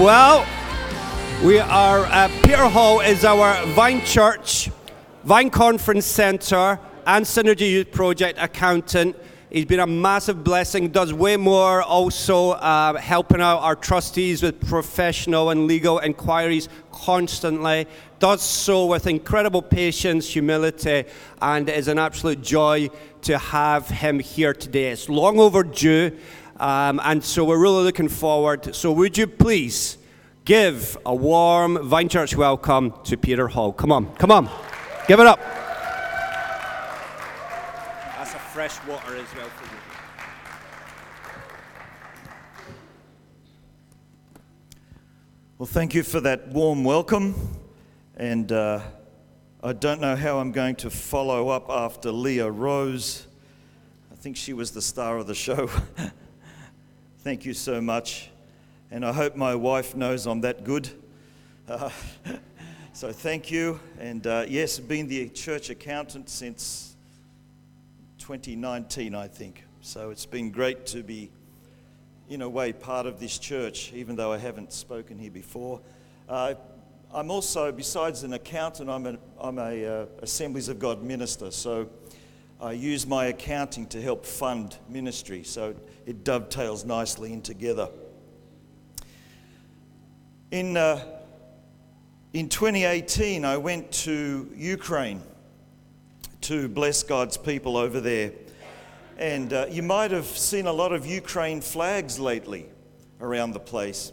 Well, we are at Peter Hall is our Vine Church, Vine Conference Centre, and Synergy Youth Project accountant. He's been a massive blessing, does way more also uh, helping out our trustees with professional and legal inquiries constantly. Does so with incredible patience, humility, and it is an absolute joy to have him here today. It's long overdue. Um, and so we're really looking forward. So, would you please give a warm Vine Church welcome to Peter Hall? Come on, come on, give it up. That's a fresh water as well for you. Well, thank you for that warm welcome. And uh, I don't know how I'm going to follow up after Leah Rose. I think she was the star of the show. Thank you so much. And I hope my wife knows I'm that good. Uh, so thank you. And uh, yes, been the church accountant since 2019, I think. So it's been great to be, in a way, part of this church, even though I haven't spoken here before. Uh, I'm also, besides an accountant, I'm an I'm a, uh, Assemblies of God minister. So I use my accounting to help fund ministry. So it dovetails nicely in together. In, uh, in 2018, I went to Ukraine to bless God's people over there. And uh, you might have seen a lot of Ukraine flags lately around the place.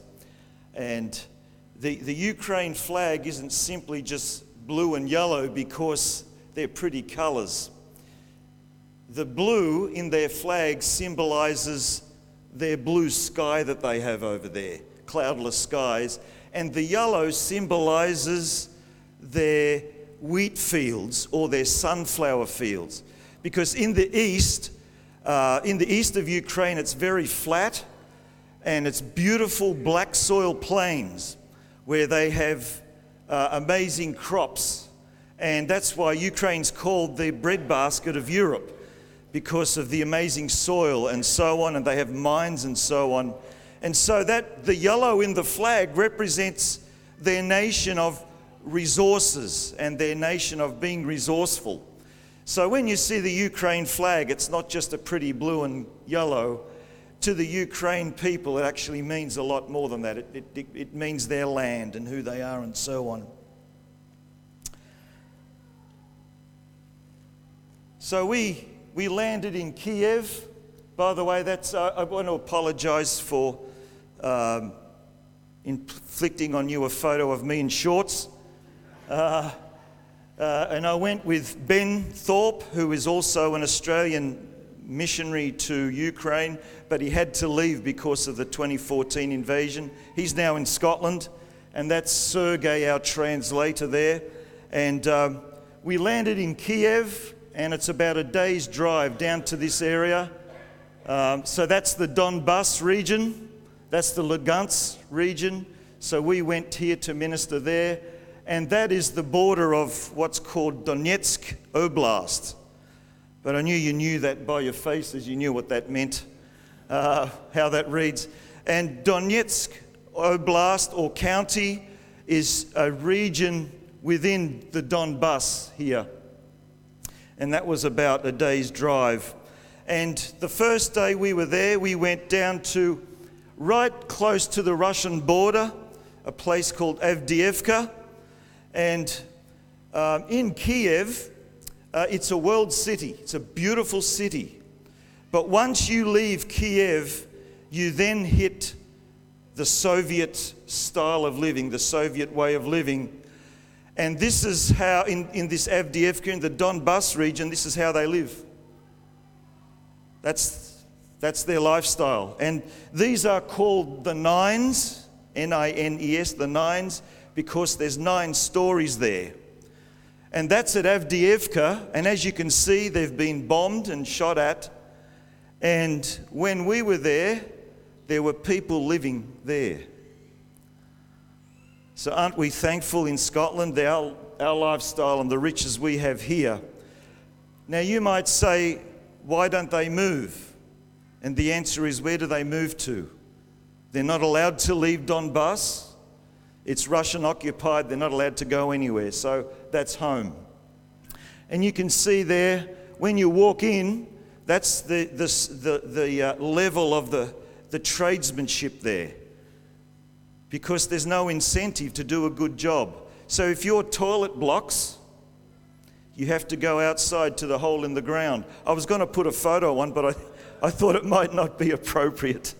And the, the Ukraine flag isn't simply just blue and yellow because they're pretty colors. The blue in their flag symbolizes their blue sky that they have over there, cloudless skies, and the yellow symbolizes their wheat fields or their sunflower fields. Because in the east, uh, in the east of Ukraine, it's very flat and it's beautiful black soil plains where they have uh, amazing crops. And that's why Ukraine's called the breadbasket of Europe because of the amazing soil and so on, and they have mines and so on. And so that the yellow in the flag represents their nation of resources and their nation of being resourceful. So when you see the Ukraine flag, it's not just a pretty blue and yellow. To the Ukraine people, it actually means a lot more than that. It, it, it means their land and who they are and so on. So we we landed in Kiev. By the way, that's, uh, I want to apologize for um, inflicting on you a photo of me in shorts. Uh, uh, and I went with Ben Thorpe, who is also an Australian missionary to Ukraine, but he had to leave because of the 2014 invasion. He's now in Scotland, and that's Sergey, our translator there. And um, we landed in Kiev and it's about a day's drive down to this area. Um, so that's the Donbass region, that's the Lugansk region. So we went here to minister there, and that is the border of what's called Donetsk Oblast. But I knew you knew that by your faces, you knew what that meant, uh, how that reads. And Donetsk Oblast or county is a region within the Donbass here and that was about a day's drive. And the first day we were there, we went down to right close to the Russian border, a place called Avdiivka. And um, in Kiev, uh, it's a world city, it's a beautiful city. But once you leave Kiev, you then hit the Soviet style of living, the Soviet way of living. And this is how, in, in this Avdiivka, in the Donbass region, this is how they live. That's, that's their lifestyle. And these are called the Nines, N I N E S, the Nines, because there's nine stories there. And that's at Avdiivka. And as you can see, they've been bombed and shot at. And when we were there, there were people living there. So, aren't we thankful in Scotland, our, our lifestyle and the riches we have here? Now, you might say, why don't they move? And the answer is, where do they move to? They're not allowed to leave Donbass. It's Russian occupied. They're not allowed to go anywhere. So that's home. And you can see there, when you walk in, that's the, the, the, the uh, level of the, the tradesmanship there. Because there's no incentive to do a good job. So if your toilet blocks, you have to go outside to the hole in the ground. I was going to put a photo on, but I, I thought it might not be appropriate.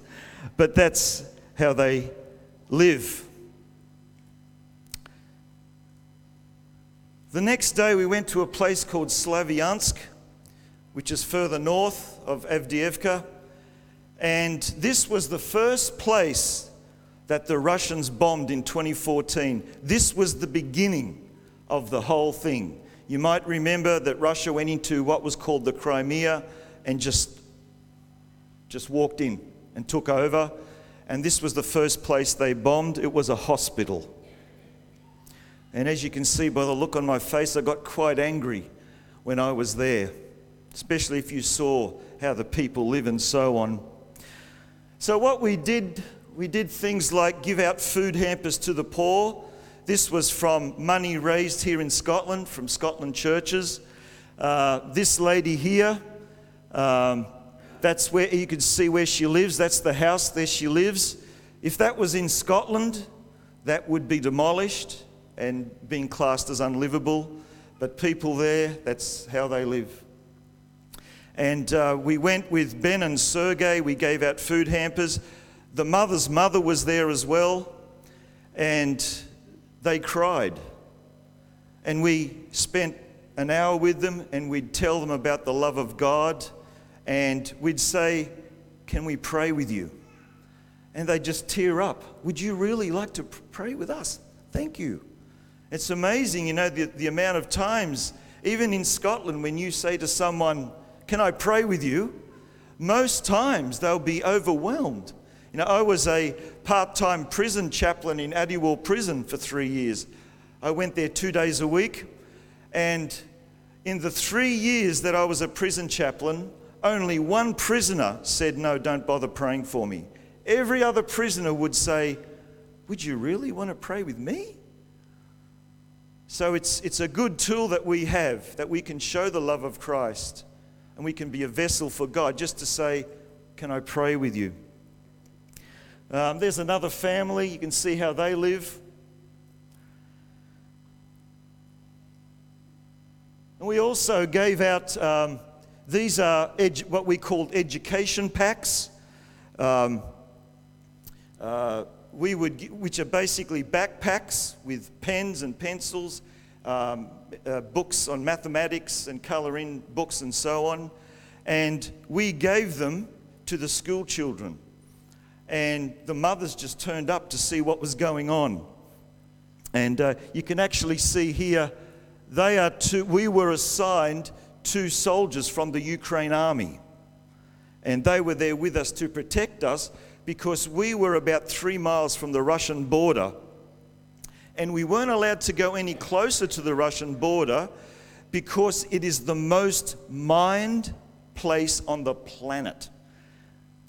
But that's how they live. The next day, we went to a place called Slavyansk, which is further north of Avdiivka. And this was the first place that the Russians bombed in 2014. This was the beginning of the whole thing. You might remember that Russia went into what was called the Crimea and just, just walked in and took over. And this was the first place they bombed. It was a hospital. And as you can see by the look on my face, I got quite angry when I was there, especially if you saw how the people live and so on. So, what we did, we did things like give out food hampers to the poor. This was from money raised here in Scotland, from Scotland churches. Uh, this lady here, um, that's where you can see where she lives. That's the house there she lives. If that was in Scotland, that would be demolished and being classed as unlivable. But people there, that's how they live. And uh, we went with Ben and Sergey. We gave out food hampers. The mother's mother was there as well. And they cried. And we spent an hour with them and we'd tell them about the love of God. And we'd say, Can we pray with you? And they'd just tear up. Would you really like to pray with us? Thank you. It's amazing, you know, the, the amount of times, even in Scotland, when you say to someone, Can I pray with you? Most times they'll be overwhelmed. You know, I was a part time prison chaplain in Addiewell Prison for three years. I went there two days a week, and in the three years that I was a prison chaplain, only one prisoner said, No, don't bother praying for me. Every other prisoner would say, Would you really want to pray with me? So it's, it's a good tool that we have that we can show the love of Christ and we can be a vessel for God just to say, Can I pray with you? Um, there's another family. You can see how they live. And we also gave out, um, these are edu- what we called education packs. Um, uh, we would, which are basically backpacks with pens and pencils, um, uh, books on mathematics and colouring books and so on. And we gave them to the school children. And the mothers just turned up to see what was going on. And uh, you can actually see here, they are two, we were assigned two soldiers from the Ukraine army. And they were there with us to protect us because we were about three miles from the Russian border and we weren't allowed to go any closer to the Russian border because it is the most mined place on the planet.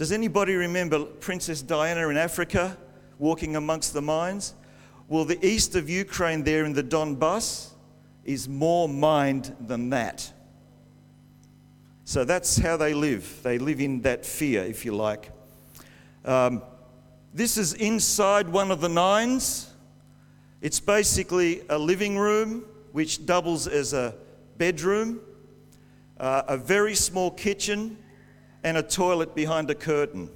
Does anybody remember Princess Diana in Africa walking amongst the mines? Well, the east of Ukraine, there in the Donbass, is more mined than that. So that's how they live. They live in that fear, if you like. Um, this is inside one of the nines. It's basically a living room which doubles as a bedroom, uh, a very small kitchen, and a toilet behind a curtain.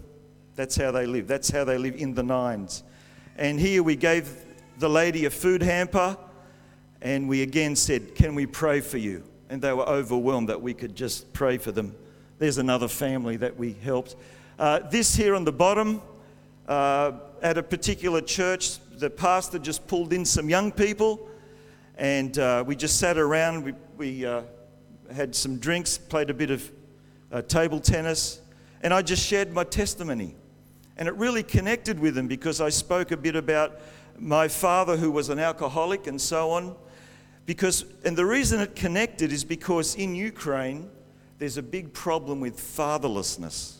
That's how they live. That's how they live in the nines. And here we gave the lady a food hamper, and we again said, Can we pray for you? And they were overwhelmed that we could just pray for them. There's another family that we helped. Uh, this here on the bottom, uh, at a particular church, the pastor just pulled in some young people and uh, we just sat around. We, we uh, had some drinks, played a bit of uh, table tennis, and I just shared my testimony. And it really connected with them because I spoke a bit about my father who was an alcoholic and so on. Because, and the reason it connected is because in Ukraine, there's a big problem with fatherlessness.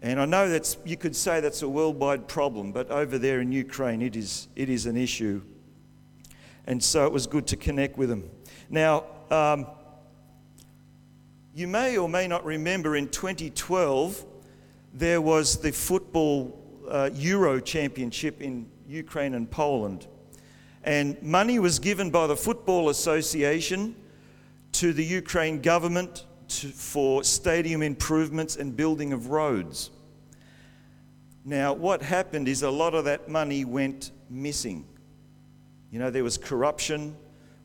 And I know that's, you could say that's a worldwide problem, but over there in Ukraine, it is, it is an issue. And so it was good to connect with them. Now, um, you may or may not remember in 2012, there was the football uh, Euro Championship in Ukraine and Poland. And money was given by the Football Association to the Ukraine government to, for stadium improvements and building of roads. Now, what happened is a lot of that money went missing. You know, there was corruption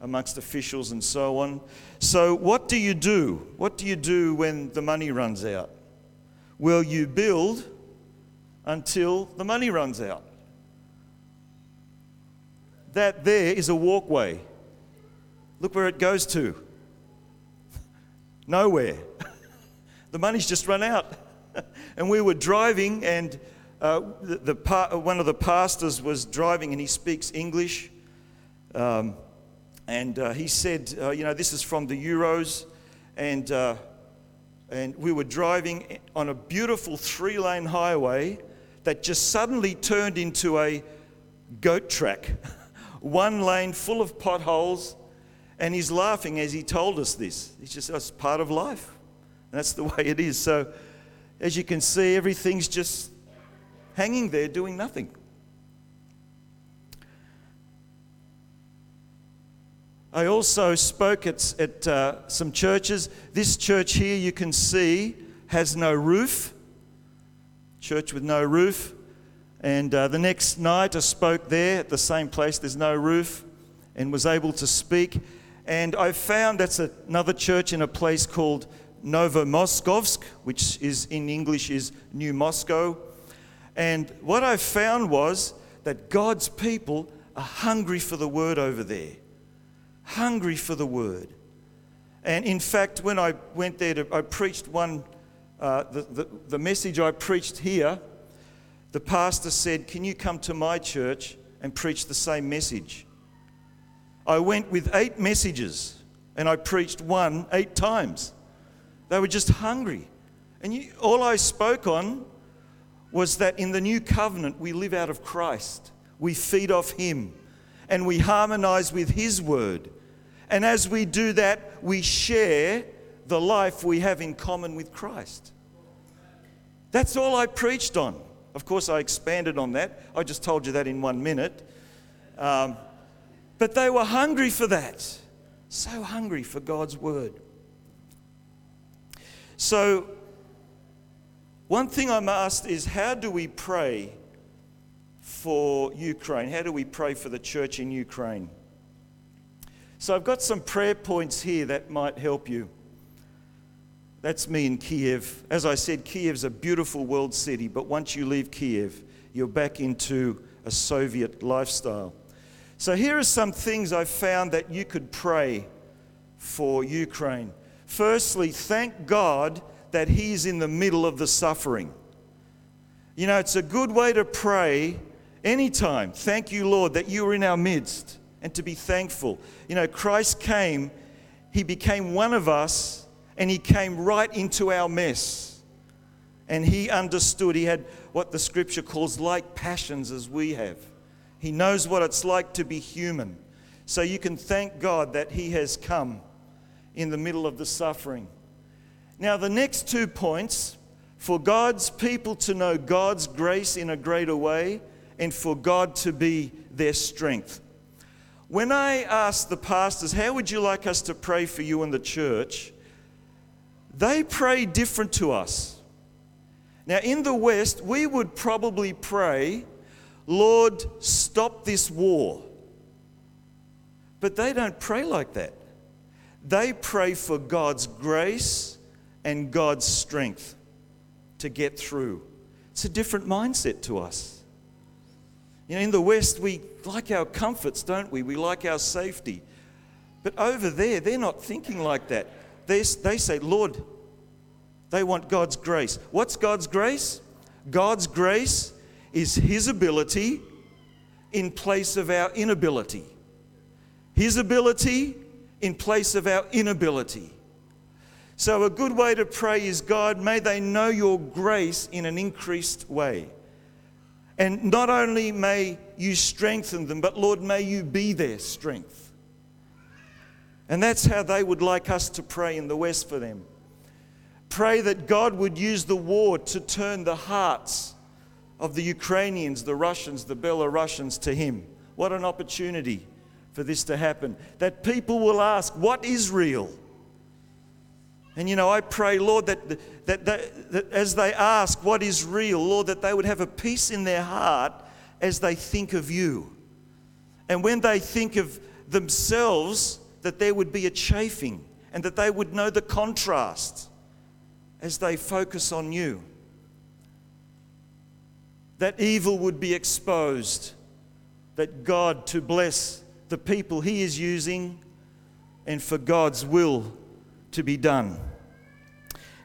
amongst officials and so on. So, what do you do? What do you do when the money runs out? Well, you build until the money runs out. That there is a walkway. Look where it goes to. Nowhere. the money's just run out. and we were driving, and uh, the, the one of the pastors was driving, and he speaks English. Um, and uh, he said, uh, You know, this is from the Euros. And, uh, and we were driving on a beautiful three lane highway that just suddenly turned into a goat track. One lane full of potholes. And he's laughing as he told us this. He's just, that's part of life. That's the way it is. So, as you can see, everything's just hanging there doing nothing. I also spoke at, at uh, some churches. This church here, you can see, has no roof. Church with no roof. And uh, the next night, I spoke there at the same place, there's no roof, and was able to speak. And I found that's another church in a place called Novomoskovsk, which is in English is New Moscow. And what I found was that God's people are hungry for the word over there hungry for the word. And in fact, when I went there, to, I preached one, uh, the, the, the message I preached here, the pastor said, Can you come to my church and preach the same message? I went with eight messages and I preached one eight times. They were just hungry. And you, all I spoke on was that in the new covenant, we live out of Christ, we feed off Him and we harmonize with His word. And as we do that, we share the life we have in common with Christ. That's all I preached on. Of course, I expanded on that. I just told you that in one minute. Um, but they were hungry for that. So hungry for God's word. So, one thing I'm asked is how do we pray for Ukraine? How do we pray for the church in Ukraine? So I've got some prayer points here that might help you. That's me in Kiev. As I said, Kiev's a beautiful world city, but once you leave Kiev, you're back into a Soviet lifestyle. So here are some things I've found that you could pray for Ukraine. Firstly, thank God that He's in the middle of the suffering. You know, it's a good way to pray anytime. Thank you, Lord, that you are in our midst and to be thankful. You know, Christ came, He became one of us, and He came right into our mess. And He understood. He had what the scripture calls like passions as we have. He knows what it's like to be human. So you can thank God that He has come in the middle of the suffering. Now, the next two points for God's people to know God's grace in a greater way and for God to be their strength. When I asked the pastors, How would you like us to pray for you in the church? they pray different to us. Now, in the West, we would probably pray, Lord, stop this war. But they don't pray like that. They pray for God's grace and God's strength to get through. It's a different mindset to us. You know, in the West, we like our comforts, don't we? We like our safety. But over there, they're not thinking like that. They, they say, Lord, they want God's grace. What's God's grace? God's grace is His ability in place of our inability. His ability in place of our inability. So, a good way to pray is God, may they know your grace in an increased way. And not only may you strengthen them, but Lord, may you be their strength. And that's how they would like us to pray in the West for them. Pray that God would use the war to turn the hearts of the Ukrainians, the Russians, the Belarusians to Him. What an opportunity for this to happen. That people will ask, What is real? And you know, I pray, Lord, that, that, that, that, as they ask what is real, Lord, that they would have a peace in their heart as they think of you. And when they think of themselves, that there would be a chafing and that they would know the contrast as they focus on you. That evil would be exposed, that God to bless the people He is using and for God's will to be done.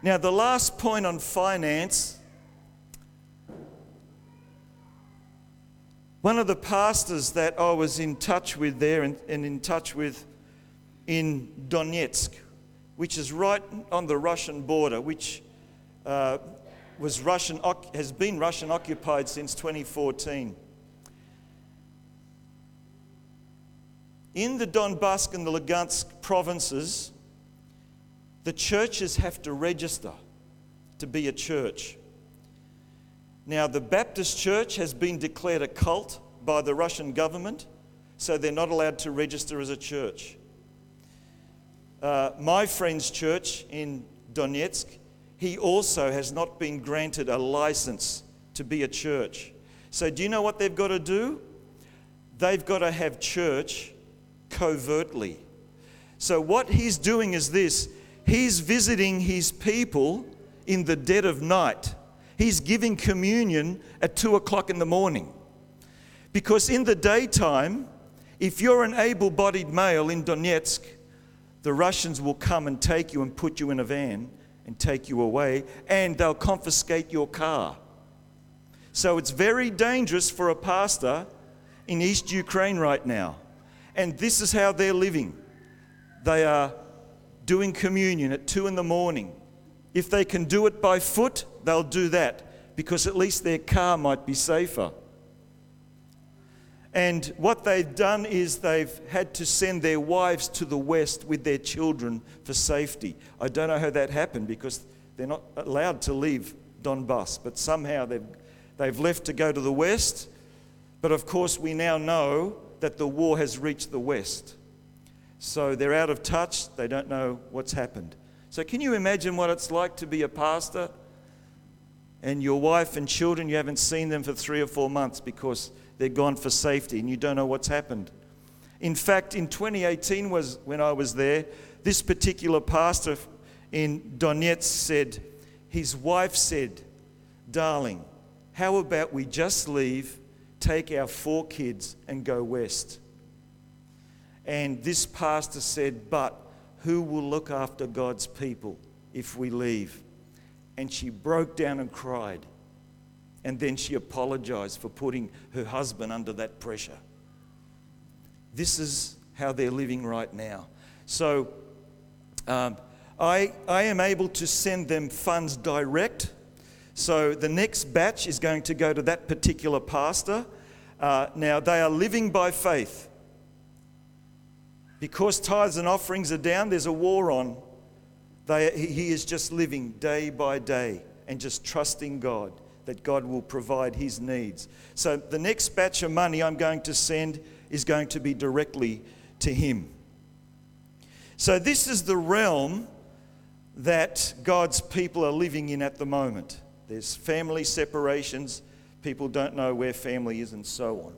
Now, the last point on finance one of the pastors that I was in touch with there and, and in touch with in Donetsk, which is right on the Russian border, which uh, was Russian, has been Russian occupied since 2014. In the Donbass and the Lugansk provinces, the churches have to register to be a church. Now, the Baptist church has been declared a cult by the Russian government, so they're not allowed to register as a church. Uh, my friend's church in Donetsk, he also has not been granted a license to be a church. So, do you know what they've got to do? They've got to have church covertly. So, what he's doing is this He's visiting his people in the dead of night. He's giving communion at two o'clock in the morning. Because in the daytime, if you're an able bodied male in Donetsk, the Russians will come and take you and put you in a van and take you away, and they'll confiscate your car. So it's very dangerous for a pastor in East Ukraine right now. And this is how they're living. They are doing communion at two in the morning. If they can do it by foot, they'll do that because at least their car might be safer. And what they've done is they've had to send their wives to the west with their children for safety. I don't know how that happened because they're not allowed to leave Donbass, but somehow they've, they've left to go to the west. But of course, we now know that the war has reached the west. So they're out of touch, they don't know what's happened. So, can you imagine what it's like to be a pastor and your wife and children, you haven't seen them for three or four months because they're gone for safety and you don't know what's happened? In fact, in 2018 was when I was there, this particular pastor in Donetsk said, his wife said, Darling, how about we just leave, take our four kids, and go west? And this pastor said, But who will look after God's people if we leave? And she broke down and cried. And then she apologized for putting her husband under that pressure. This is how they're living right now. So um, I, I am able to send them funds direct. So the next batch is going to go to that particular pastor. Uh, now, they are living by faith. Because tithes and offerings are down, there's a war on. They, he is just living day by day and just trusting God that God will provide his needs. So the next batch of money I'm going to send is going to be directly to him. So this is the realm that God's people are living in at the moment. There's family separations, people don't know where family is, and so on.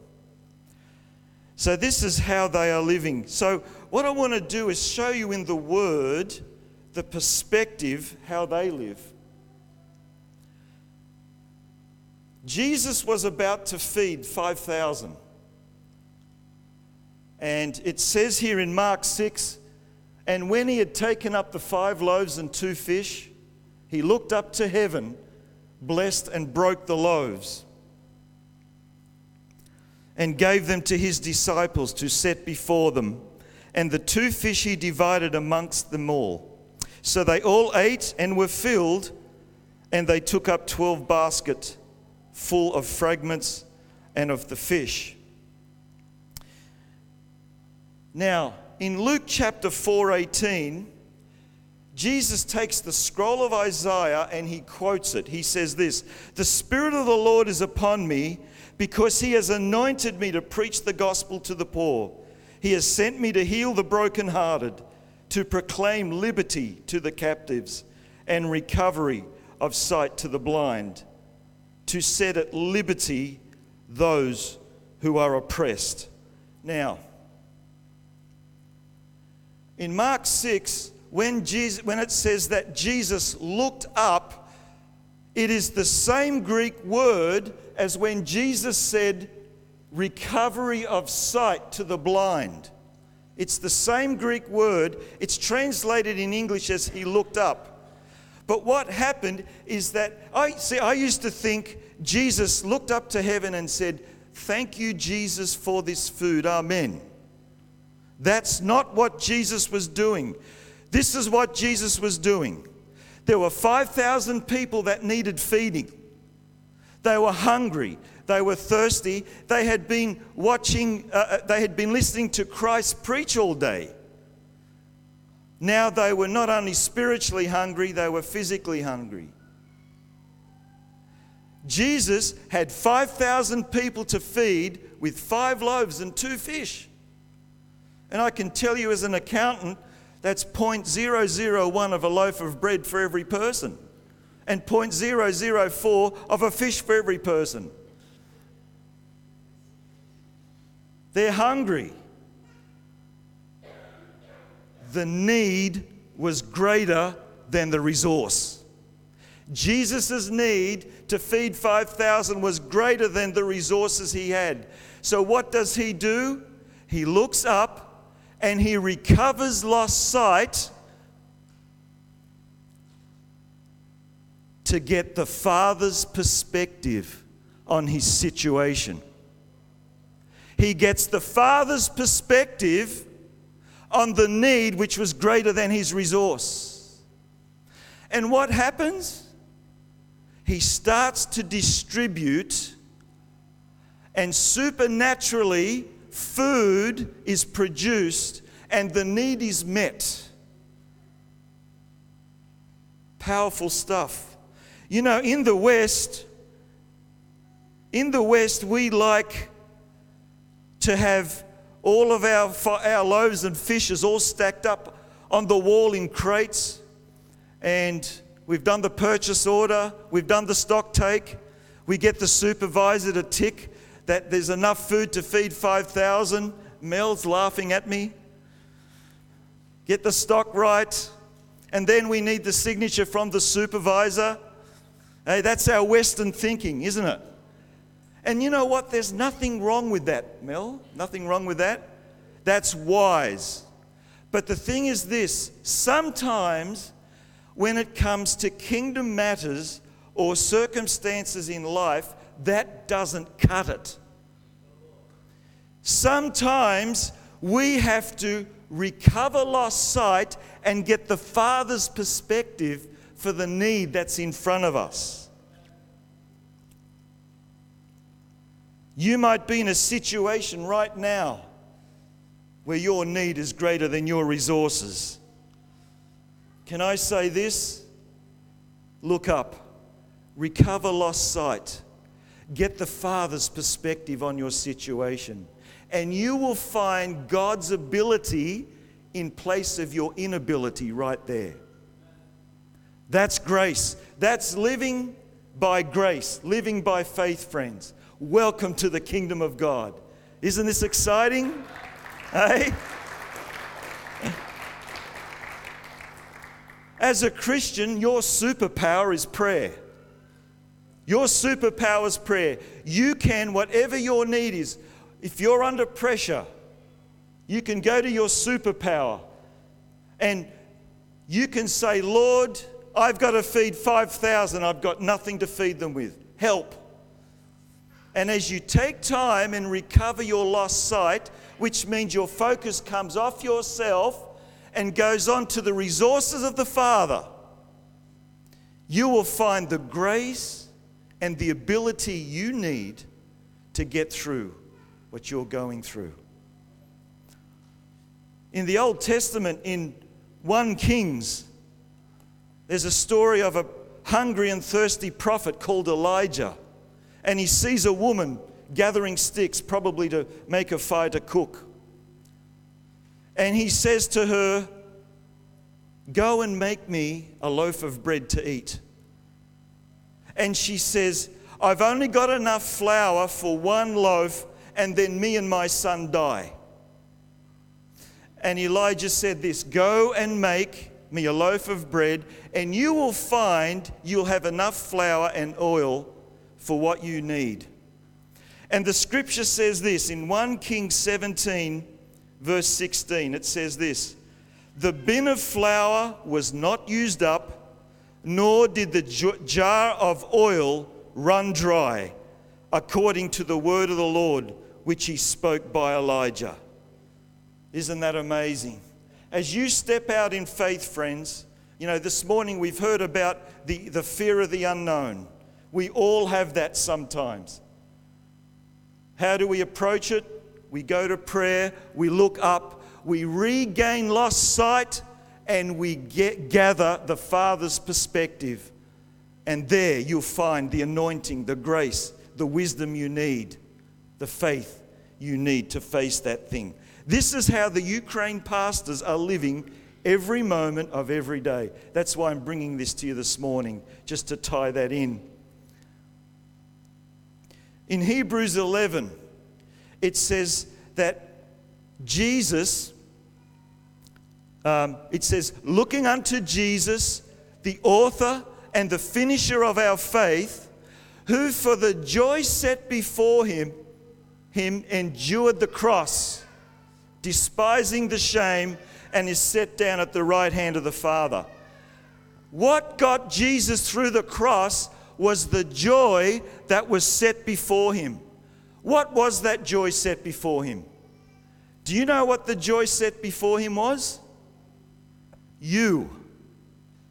So, this is how they are living. So, what I want to do is show you in the Word the perspective how they live. Jesus was about to feed 5,000. And it says here in Mark 6 and when he had taken up the five loaves and two fish, he looked up to heaven, blessed and broke the loaves and gave them to his disciples to set before them. And the two fish he divided amongst them all. So they all ate and were filled, and they took up 12 baskets full of fragments and of the fish. Now, in Luke chapter 4:18, Jesus takes the scroll of Isaiah and he quotes it. He says this, "The spirit of the Lord is upon me because he has anointed me to preach the gospel to the poor. He has sent me to heal the brokenhearted, to proclaim liberty to the captives and recovery of sight to the blind, to set at liberty those who are oppressed." Now, in Mark 6, when, Jesus, when it says that Jesus looked up, it is the same Greek word as when Jesus said, recovery of sight to the blind. It's the same Greek word. It's translated in English as he looked up. But what happened is that I see I used to think Jesus looked up to heaven and said, "Thank you Jesus for this food. Amen." That's not what Jesus was doing. This is what Jesus was doing. There were 5,000 people that needed feeding. They were hungry. They were thirsty. They had been watching, uh, uh they had been listening to Christ preach all day. Now they were not only spiritually hungry, they were physically hungry. Jesus had 5,000 people to feed with five loaves and two fish. And I can tell you as an accountant, that's 0.001 of a loaf of bread for every person, and 0.004 of a fish for every person. They're hungry. The need was greater than the resource. Jesus' need to feed 5,000 was greater than the resources he had. So, what does he do? He looks up and he recovers lost sight to get the father's perspective on his situation. He gets the father's perspective on the need which was greater than his resource. And what happens? He starts to distribute, and supernaturally, food is produced and the need is met. Powerful stuff. You know, in the West, in the West, we like to have all of our, our loaves and fishes all stacked up on the wall in crates. And we've done the purchase order, we've done the stock take, we get the supervisor to tick that there's enough food to feed 5,000. Mel's laughing at me. Get the stock right. And then we need the signature from the supervisor. Hey, that's our Western thinking, isn't it? And you know what? There's nothing wrong with that, Mel. Nothing wrong with that. That's wise. But the thing is this sometimes when it comes to kingdom matters or circumstances in life, that doesn't cut it. Sometimes we have to recover lost sight and get the Father's perspective for the need that's in front of us. You might be in a situation right now where your need is greater than your resources. Can I say this? Look up, recover lost sight, get the Father's perspective on your situation and you will find God's ability in place of your inability right there. That's grace. That's living by grace, living by faith, friends. Welcome to the kingdom of God. Isn't this exciting? Hey? As a Christian, your superpower is prayer. Your superpower is prayer. You can, whatever your need is, if you're under pressure, you can go to your superpower and you can say, Lord, I've got to feed 5,000. I've got nothing to feed them with. Help. And as you take time and recover your lost sight, which means your focus comes off yourself and goes on to the resources of the Father, you will find the grace and the ability you need to get through what you're going through. In the Old Testament, in 1 Kings, there's a story of a hungry and thirsty prophet called Elijah. And he sees a woman gathering sticks, probably to make a fire to cook. And he says to her, Go and make me a loaf of bread to eat. And she says, I've only got enough flour for one loaf, and then me and my son die. And Elijah said this Go and make me a loaf of bread, and you will find you'll have enough flour and oil for what you need. And the scripture says this in 1 Kings 17, verse 16. It says this The bin of flour was not used up, nor did the jar of oil run dry, according to the word of the Lord, which he spoke by Elijah. Isn't that amazing? As you step out in faith, friends, you know, this morning we've heard about the, the fear of the unknown. We all have that sometimes. How do we approach it? We go to prayer, we look up, we regain lost sight, and we get, gather the Father's perspective. And there you'll find the anointing, the grace, the wisdom you need, the faith you need to face that thing. This is how the Ukraine pastors are living every moment of every day. That's why I'm bringing this to you this morning, just to tie that in. In Hebrews 11, it says that Jesus, um, it says, looking unto Jesus, the author and the finisher of our faith, who for the joy set before him, him endured the cross despising the shame, and is set down at the right hand of the Father. What got Jesus through the cross was the joy that was set before him. What was that joy set before him? Do you know what the joy set before him was? You,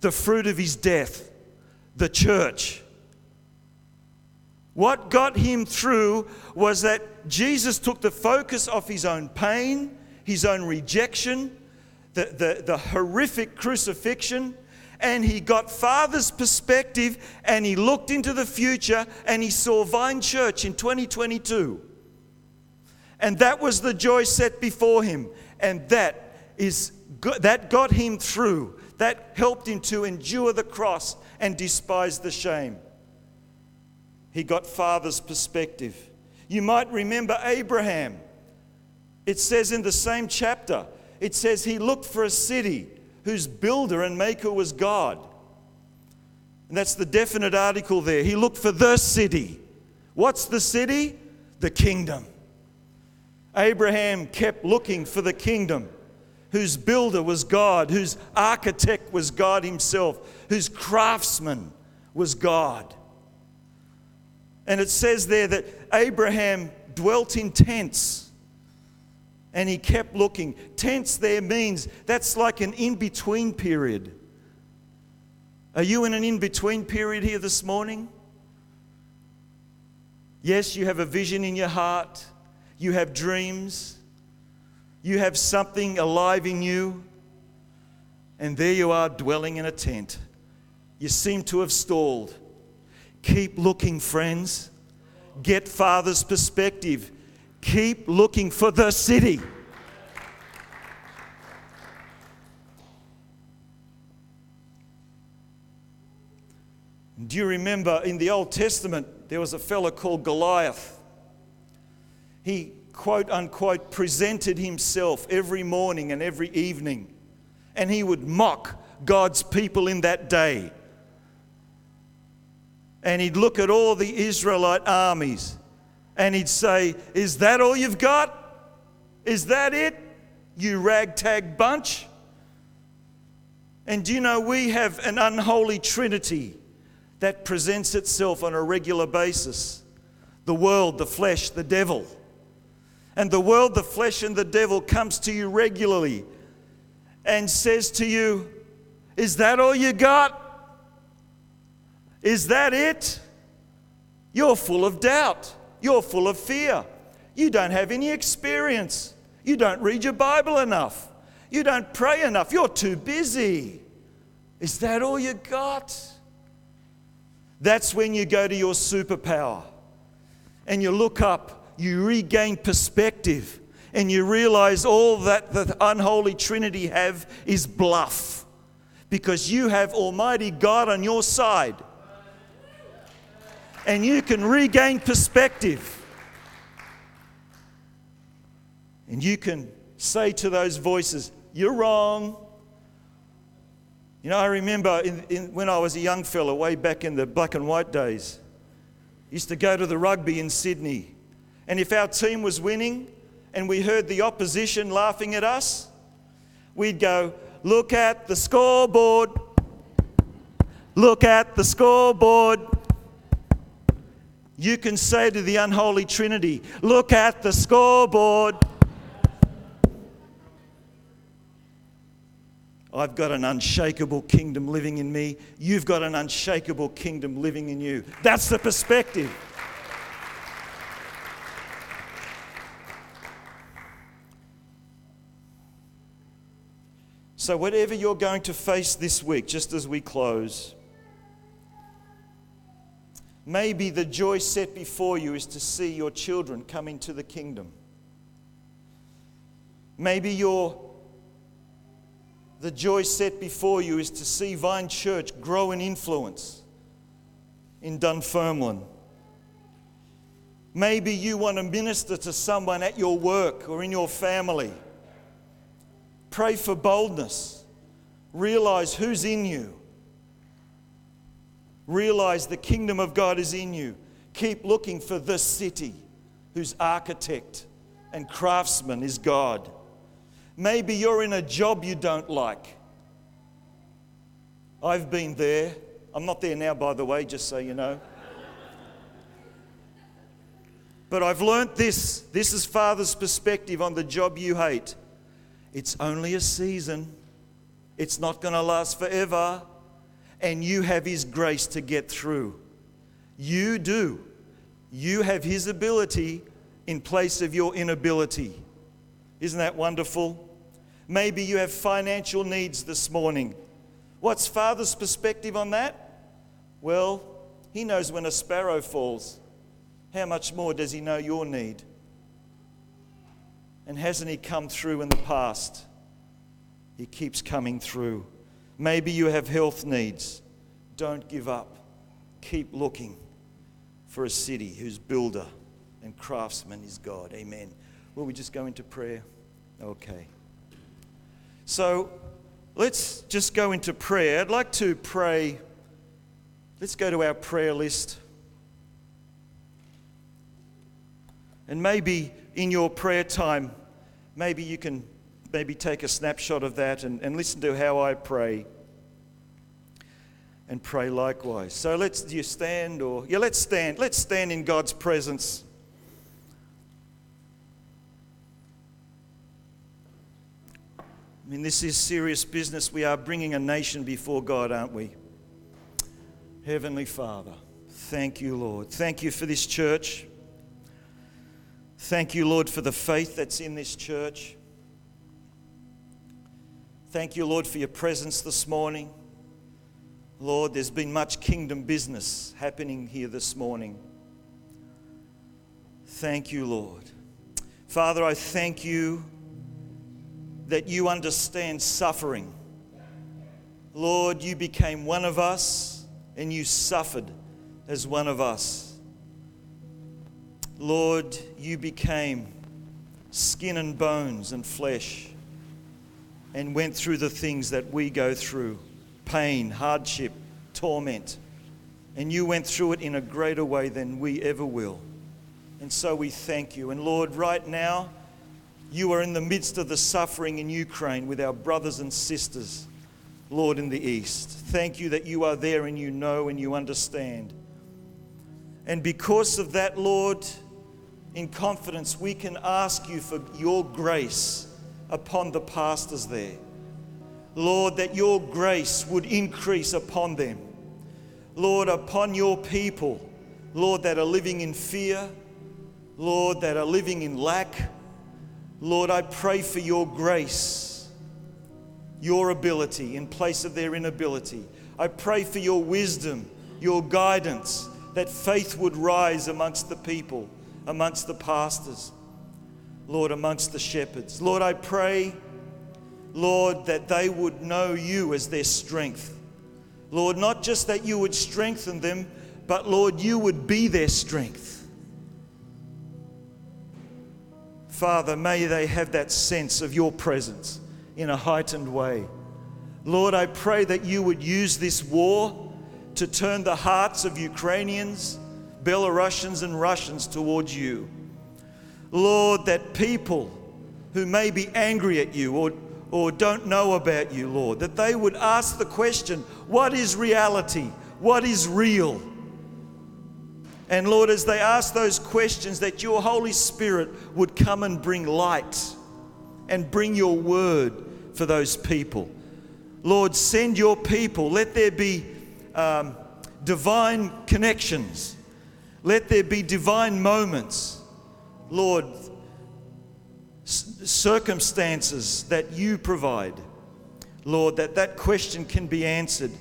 the fruit of his death, the church. What got him through was that Jesus took the focus off his own pain, his own rejection, the, the, the horrific crucifixion, and he got Father's perspective and he looked into the future and he saw Vine Church in 2022. And that was the joy set before him. And that is that got him through. That helped him to endure the cross and despise the shame. He got Father's perspective. You might remember Abraham. It says in the same chapter, it says he looked for a city whose builder and maker was God. And that's the definite article there. He looked for the city. What's the city? The kingdom. Abraham kept looking for the kingdom whose builder was God, whose architect was God Himself, whose craftsman was God. And it says there that Abraham dwelt in tents and he kept looking. Tense there means that's like an in between period. Are you in an in between period here this morning? Yes, you have a vision in your heart, you have dreams, you have something alive in you, and there you are dwelling in a tent. You seem to have stalled. Keep looking, friends. Get Father's perspective. Keep looking for the city. Do you remember in the Old Testament there was a fellow called Goliath? He, quote unquote, presented himself every morning and every evening, and he would mock God's people in that day. And he'd look at all the Israelite armies and he'd say, Is that all you've got? Is that it? You ragtag bunch? And do you know we have an unholy trinity that presents itself on a regular basis the world, the flesh, the devil. And the world, the flesh, and the devil comes to you regularly. and says to you, Is that all you got? Is that it? You're full of doubt. You're full of fear. You don't have any experience. You don't read your Bible enough. You don't pray enough. You're too busy. Is that all you got? That's when you go to your superpower and you look up, you regain perspective, and you realize all that the unholy Trinity have is bluff because you have Almighty God on your side and you can regain perspective. And you can say to those voices, You're wrong. You know, I remember in, in, when I was a young fella, way back in the black and white days, used to go to the rugby in Sydney. And if our team was winning and we heard the opposition laughing at us, we'd go, Look at the scoreboard. Look at the scoreboard. You can say to the unholy Trinity, Look at the scoreboard. I've got an unshakable kingdom living in me. You've got an unshakable kingdom living in you. That's the perspective. So, whatever you're going to face this week, just as we close, maybe the joy set before you is to see your children come into the kingdom. Maybe your the joy set before you is to see Vine Church grow in influence in Dunfermline. Maybe you want to minister to someone at your work or in your family. Pray for boldness. Realize who's in you. Realize the kingdom of God is in you. Keep looking for this city whose architect and craftsman is God. Maybe you're in a job you don't like. I've been there. I'm not there now, by the way, just so you know. But I've learnt this. This is Father's perspective on the job you hate. It's only a season, it's not going to last forever. And you have His grace to get through. You do. You have His ability in place of your inability. Isn't that wonderful? Maybe you have financial needs this morning. What's Father's perspective on that? Well, He knows when a sparrow falls. How much more does He know your need? And hasn't He come through in the past? He keeps coming through. Maybe you have health needs. Don't give up. Keep looking for a city whose builder and craftsman is God. Amen. Will we just go into prayer? Okay. So let's just go into prayer. I'd like to pray. Let's go to our prayer list. And maybe in your prayer time, maybe you can maybe take a snapshot of that and, and listen to how I pray. And pray likewise. So let's do you stand or yeah, let's stand. Let's stand in God's presence. I mean, this is serious business. We are bringing a nation before God, aren't we? Heavenly Father, thank you, Lord. Thank you for this church. Thank you, Lord, for the faith that's in this church. Thank you, Lord, for your presence this morning. Lord, there's been much kingdom business happening here this morning. Thank you, Lord. Father, I thank you that you understand suffering. Lord, you became one of us and you suffered as one of us. Lord, you became skin and bones and flesh and went through the things that we go through pain, hardship, torment. And you went through it in a greater way than we ever will. And so we thank you. And Lord, right now, you are in the midst of the suffering in Ukraine with our brothers and sisters, Lord, in the East. Thank you that you are there and you know and you understand. And because of that, Lord, in confidence, we can ask you for your grace upon the pastors there. Lord, that your grace would increase upon them. Lord, upon your people, Lord, that are living in fear, Lord, that are living in lack. Lord, I pray for your grace, your ability in place of their inability. I pray for your wisdom, your guidance, that faith would rise amongst the people, amongst the pastors, Lord, amongst the shepherds. Lord, I pray, Lord, that they would know you as their strength. Lord, not just that you would strengthen them, but Lord, you would be their strength. Father, may they have that sense of your presence in a heightened way. Lord, I pray that you would use this war to turn the hearts of Ukrainians, Belarusians, and Russians towards you. Lord, that people who may be angry at you or, or don't know about you, Lord, that they would ask the question what is reality? What is real? And Lord, as they ask those questions, that your Holy Spirit would come and bring light and bring your word for those people. Lord, send your people. Let there be um, divine connections. Let there be divine moments. Lord, circumstances that you provide. Lord, that that question can be answered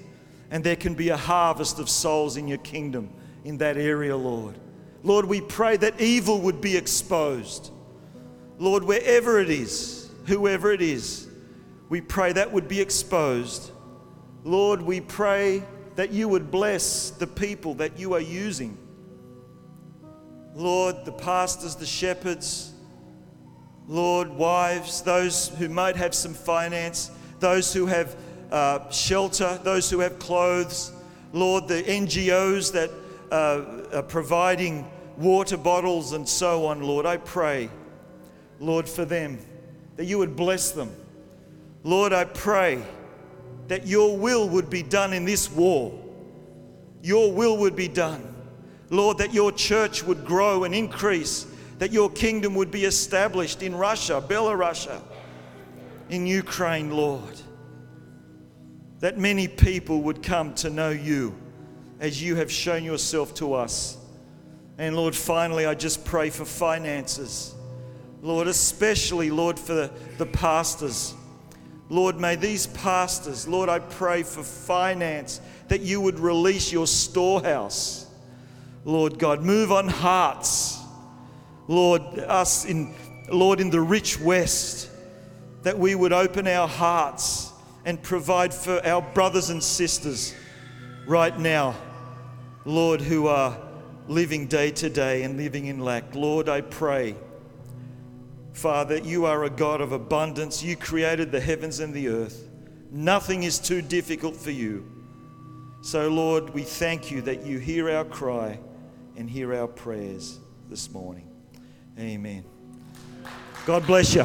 and there can be a harvest of souls in your kingdom in that area, Lord. Lord, we pray that evil would be exposed. Lord, wherever it is, whoever it is, we pray that would be exposed. Lord, we pray that you would bless the people that you are using. Lord, the pastors, the shepherds, Lord, wives, those who might have some finance, those who have uh, shelter, those who have clothes, Lord, the NGOs that uh, are providing water bottles and so on, Lord, I pray, Lord, for them, that you would bless them. Lord, I pray that your will would be done in this war. Your will would be done. Lord, that your church would grow and increase, that your kingdom would be established in Russia, Belarus, in Ukraine, Lord. That many people would come to know you as you have shown yourself to us. And Lord, finally, I just pray for finances. Lord, especially, Lord, for the, the pastors. Lord, may these pastors, Lord, I pray for finance that you would release your storehouse. Lord God, move on hearts. Lord, us in, Lord, in the rich West, that we would open our hearts and provide for our brothers and sisters right now, Lord, who are living day to day and living in lack. Lord, I pray, Father, you are a God of abundance. You created the heavens and the earth. Nothing is too difficult for you. So, Lord, we thank you that you hear our cry and hear our prayers this morning. Amen. God bless you.